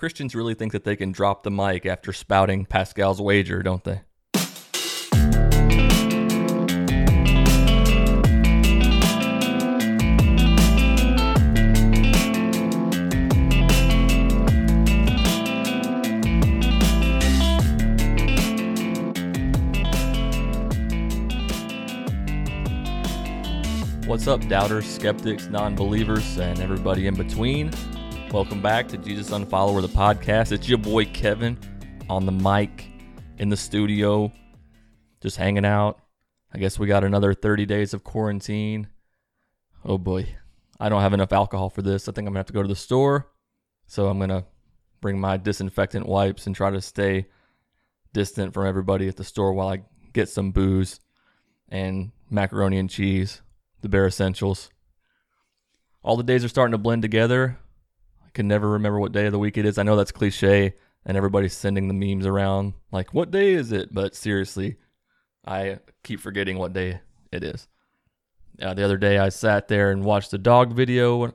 Christians really think that they can drop the mic after spouting Pascal's wager, don't they? What's up, doubters, skeptics, non believers, and everybody in between? Welcome back to Jesus Unfollower, the podcast. It's your boy Kevin on the mic in the studio, just hanging out. I guess we got another 30 days of quarantine. Oh boy, I don't have enough alcohol for this. I think I'm gonna have to go to the store. So I'm gonna bring my disinfectant wipes and try to stay distant from everybody at the store while I get some booze and macaroni and cheese the bare essentials. All the days are starting to blend together. I can never remember what day of the week it is. I know that's cliche and everybody's sending the memes around like, what day is it? But seriously, I keep forgetting what day it is. Uh, the other day, I sat there and watched a dog video.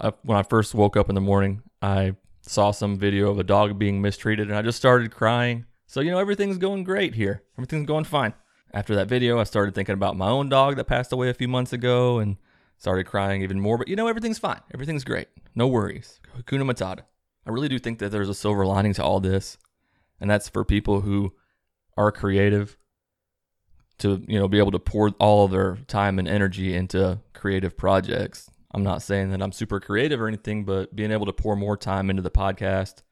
I, when I first woke up in the morning, I saw some video of a dog being mistreated and I just started crying. So, you know, everything's going great here. Everything's going fine after that video, I started thinking about my own dog that passed away a few months ago and started crying even more. But you know, everything's fine. Everything's great. No worries. Hakuna Matata. I really do think that there's a silver lining to all this, and that's for people who are creative to you know be able to pour all of their time and energy into creative projects. I'm not saying that I'm super creative or anything, but being able to pour more time into the podcast,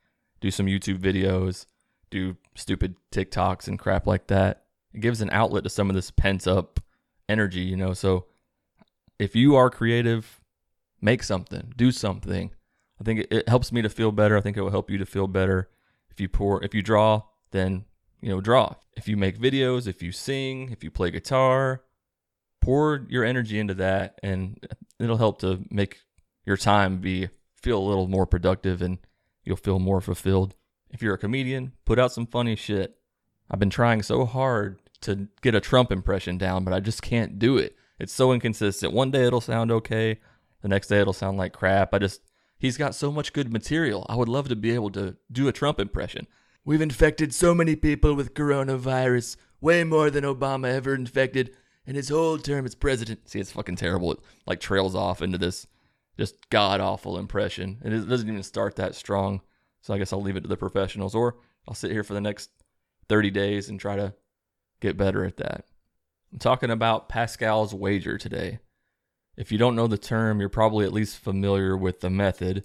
do some YouTube videos, do stupid TikToks and crap like that it gives an outlet to some of this pent up energy, you know. So if you are creative, make something, do something. I think it, it helps me to feel better. I think it will help you to feel better. If you pour, if you draw, then you know draw. If you make videos, if you sing, if you play guitar, pour your energy into that, and it'll help to make your time be feel a little more productive, and you'll feel more fulfilled. If you're a comedian, put out some funny shit. I've been trying so hard to get a Trump impression down, but I just can't do it. It's so inconsistent. One day it'll sound okay, the next day it'll sound like crap. I just he's got so much good material. I would love to be able to do a Trump impression. We've infected so many people with coronavirus, way more than Obama ever infected in his whole term as president. See, it's fucking terrible. It like trails off into this just god awful impression. And it doesn't even start that strong. So I guess I'll leave it to the professionals, or I'll sit here for the next 30 days and try to get better at that. I'm talking about Pascal's wager today. If you don't know the term, you're probably at least familiar with the method.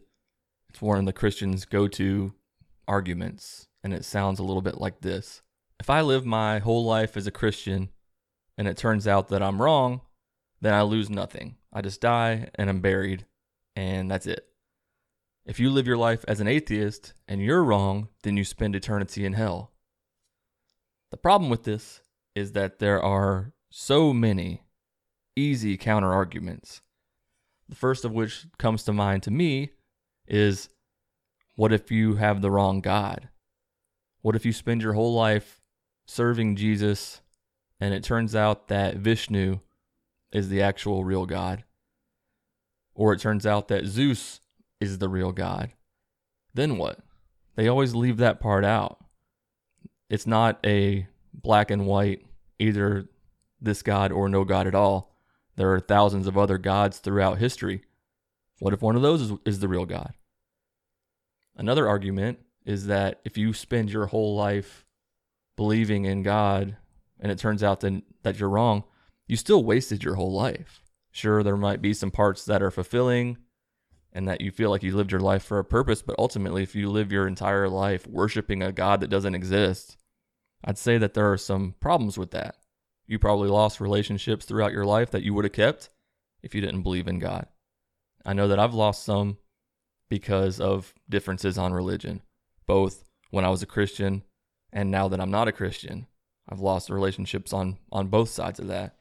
It's one of the Christians' go to arguments, and it sounds a little bit like this If I live my whole life as a Christian and it turns out that I'm wrong, then I lose nothing. I just die and I'm buried, and that's it. If you live your life as an atheist and you're wrong, then you spend eternity in hell. The problem with this is that there are so many easy counter arguments. The first of which comes to mind to me is what if you have the wrong God? What if you spend your whole life serving Jesus and it turns out that Vishnu is the actual real God? Or it turns out that Zeus is the real God? Then what? They always leave that part out it's not a black and white, either this God or no God at all. There are thousands of other gods throughout history. What if one of those is, is the real God? Another argument is that if you spend your whole life believing in God and it turns out that, that you're wrong, you still wasted your whole life. Sure, there might be some parts that are fulfilling and that you feel like you lived your life for a purpose. But ultimately, if you live your entire life worshiping a God that doesn't exist, I'd say that there are some problems with that. You probably lost relationships throughout your life that you would have kept if you didn't believe in God. I know that I've lost some because of differences on religion, both when I was a Christian and now that I'm not a Christian. I've lost relationships on on both sides of that.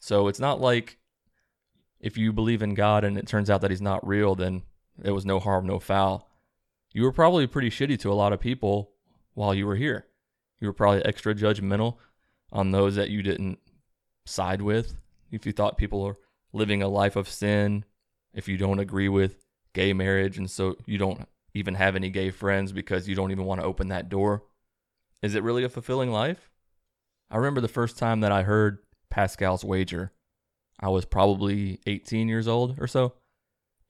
So it's not like if you believe in God and it turns out that he's not real, then it was no harm, no foul. You were probably pretty shitty to a lot of people while you were here. You were probably extra judgmental on those that you didn't side with. If you thought people are living a life of sin, if you don't agree with gay marriage and so you don't even have any gay friends because you don't even want to open that door. Is it really a fulfilling life? I remember the first time that I heard Pascal's wager. I was probably 18 years old or so.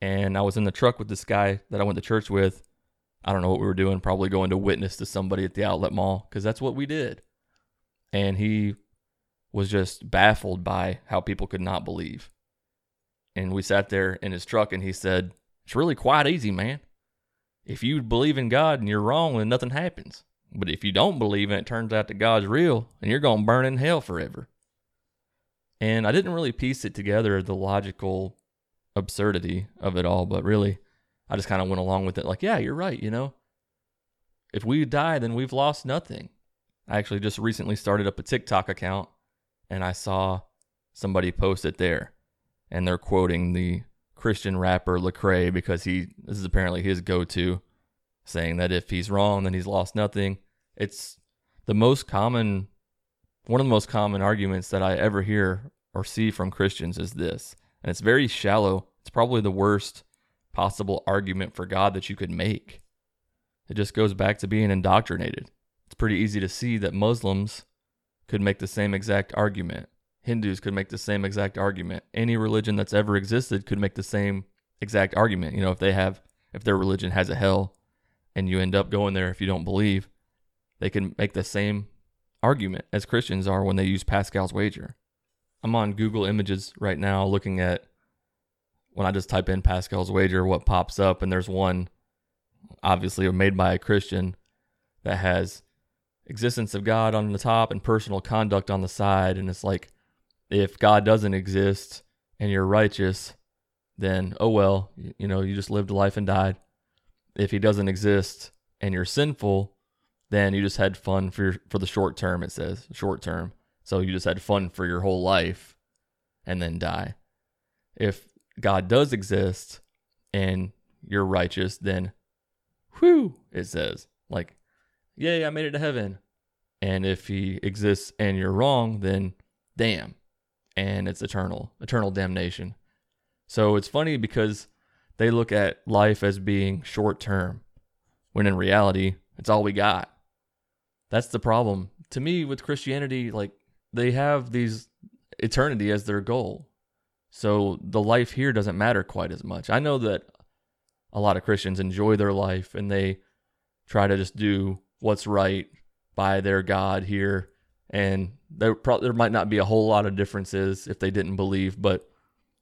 And I was in the truck with this guy that I went to church with. I don't know what we were doing, probably going to witness to somebody at the outlet mall because that's what we did. And he was just baffled by how people could not believe. And we sat there in his truck and he said, It's really quite easy, man. If you believe in God and you're wrong, then nothing happens. But if you don't believe and it turns out that God's real, and you're going to burn in hell forever. And I didn't really piece it together, the logical absurdity of it all, but really, I just kind of went along with it like, yeah, you're right, you know? If we die, then we've lost nothing. I actually just recently started up a TikTok account and I saw somebody post it there. And they're quoting the Christian rapper Lecrae because he this is apparently his go-to, saying that if he's wrong, then he's lost nothing. It's the most common, one of the most common arguments that I ever hear or see from Christians is this, and it's very shallow. It's probably the worst possible argument for God that you could make. It just goes back to being indoctrinated. It's pretty easy to see that Muslims could make the same exact argument. Hindus could make the same exact argument. Any religion that's ever existed could make the same exact argument. You know, if they have, if their religion has a hell and you end up going there if you don't believe, they can make the same argument as Christians are when they use Pascal's wager. I'm on Google Images right now looking at when I just type in Pascal's wager, what pops up, and there's one obviously made by a Christian that has existence of God on the top and personal conduct on the side. And it's like, if God doesn't exist and you're righteous, then oh well, you know, you just lived a life and died. If he doesn't exist and you're sinful, then you just had fun for your, for the short term it says, short term. So you just had fun for your whole life and then die. If God does exist and you're righteous, then whew, it says. Like, yay, I made it to heaven. And if he exists and you're wrong, then damn, and it's eternal, eternal damnation. So it's funny because they look at life as being short term, when in reality, it's all we got. That's the problem. To me, with Christianity, like they have these eternity as their goal. So the life here doesn't matter quite as much. I know that a lot of Christians enjoy their life and they try to just do what's right by their God here and there pro- there might not be a whole lot of differences if they didn't believe, but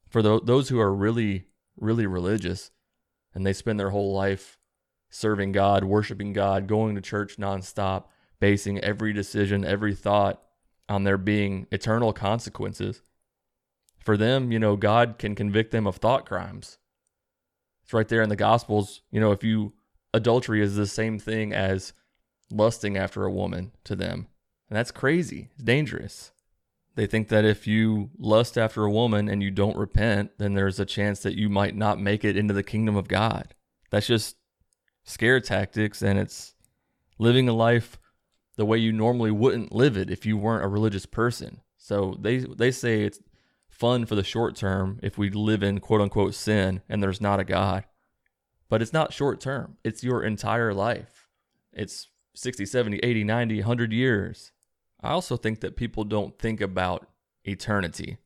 for the, those who are really really religious and they spend their whole life serving God, worshiping God, going to church nonstop, basing every decision, every thought on there being eternal consequences. For them, you know, God can convict them of thought crimes. It's right there in the Gospels. You know, if you adultery is the same thing as lusting after a woman to them. And that's crazy. It's dangerous. They think that if you lust after a woman and you don't repent, then there's a chance that you might not make it into the kingdom of God. That's just scare tactics and it's living a life the way you normally wouldn't live it if you weren't a religious person. So they they say it's fun for the short term if we live in quote unquote sin and there's not a God. But it's not short term. It's your entire life. It's 60, 70, 80, 90, 100 years. I also think that people don't think about eternity.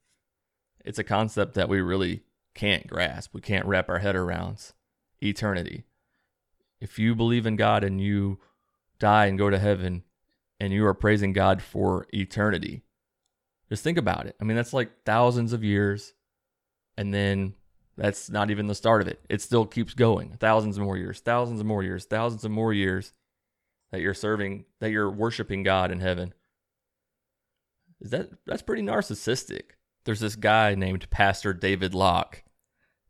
It's a concept that we really can't grasp. We can't wrap our head around eternity. If you believe in God and you die and go to heaven and you are praising God for eternity, just think about it. I mean, that's like thousands of years. And then that's not even the start of it. It still keeps going. Thousands more years, thousands of more years, thousands of more years that you're serving, that you're worshiping God in heaven. Is that that's pretty narcissistic? There's this guy named Pastor David Locke,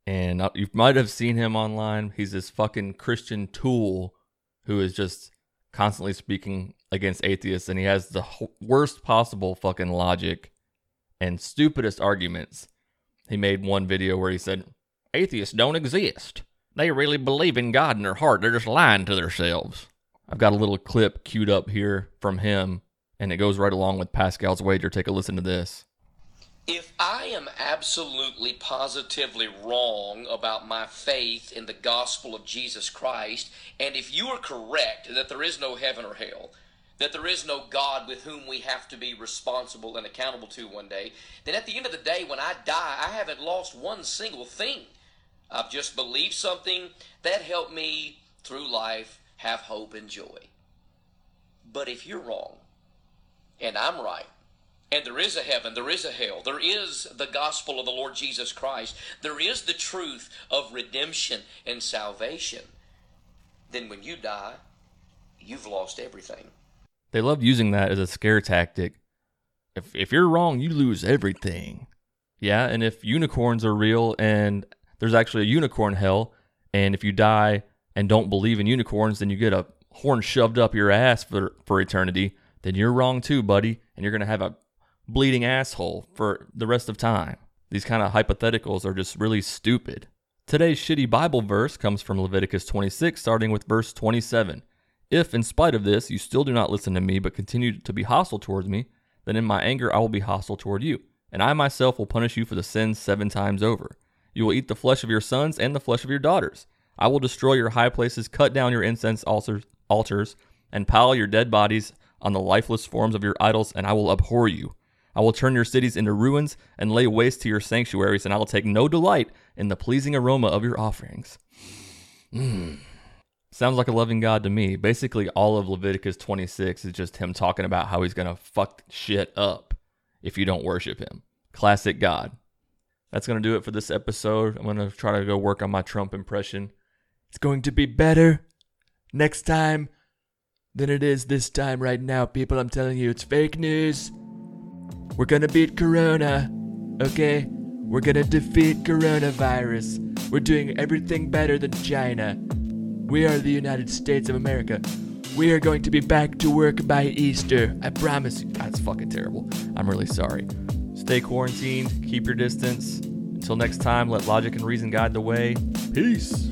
and uh, you might have seen him online. He's this fucking Christian tool who is just constantly speaking against atheists, and he has the worst possible fucking logic and stupidest arguments. He made one video where he said, Atheists don't exist. They really believe in God in their heart. They're just lying to themselves. I've got a little clip queued up here from him and it goes right along with Pascal's wager. Take a listen to this. if I am absolutely positively wrong about my faith in the gospel of Jesus Christ, and if you are correct that there is no heaven or hell, that there is no God with whom we have to be responsible and accountable to one day, then at the end of the day, when I die, I haven't lost one single thing. I've just believed something that helped me through life have hope and joy. But if you're wrong, and I'm right, and there is a heaven, there is a hell, there is the gospel of the Lord Jesus Christ, there is the truth of redemption and salvation, then when you die, you've lost everything. They love using that as a scare tactic. If, if you're wrong, you lose everything. Yeah, and if unicorns are real and there's actually a unicorn hell, and if you die and don't believe in unicorns, then you get a horn shoved up your ass for, for eternity, then you're wrong too, buddy, and you're going to have a bleeding asshole for the rest of time. These kind of hypotheticals are just really stupid. Today's shitty Bible verse comes from Leviticus 26, starting with verse 27. If, in spite of this, you still do not listen to me, but continue to be hostile towards me, then in my anger I will be hostile toward you, and I myself will punish you for the sins seven times over. You will eat the flesh of your sons and the flesh of your daughters. I will destroy your high places, cut down your incense altars, and pile your dead bodies on the lifeless forms of your idols, and I will abhor you. I will turn your cities into ruins and lay waste to your sanctuaries, and I will take no delight in the pleasing aroma of your offerings. Mm. Sounds like a loving God to me. Basically, all of Leviticus 26 is just him talking about how he's going to fuck shit up if you don't worship him. Classic God. That's going to do it for this episode. I'm going to try to go work on my Trump impression. It's going to be better next time than it is this time right now, people. I'm telling you, it's fake news. We're gonna beat Corona, okay? We're gonna defeat coronavirus. We're doing everything better than China. We are the United States of America. We are going to be back to work by Easter. I promise you. That's fucking terrible. I'm really sorry. Stay quarantined, keep your distance. Until next time, let logic and reason guide the way. Peace.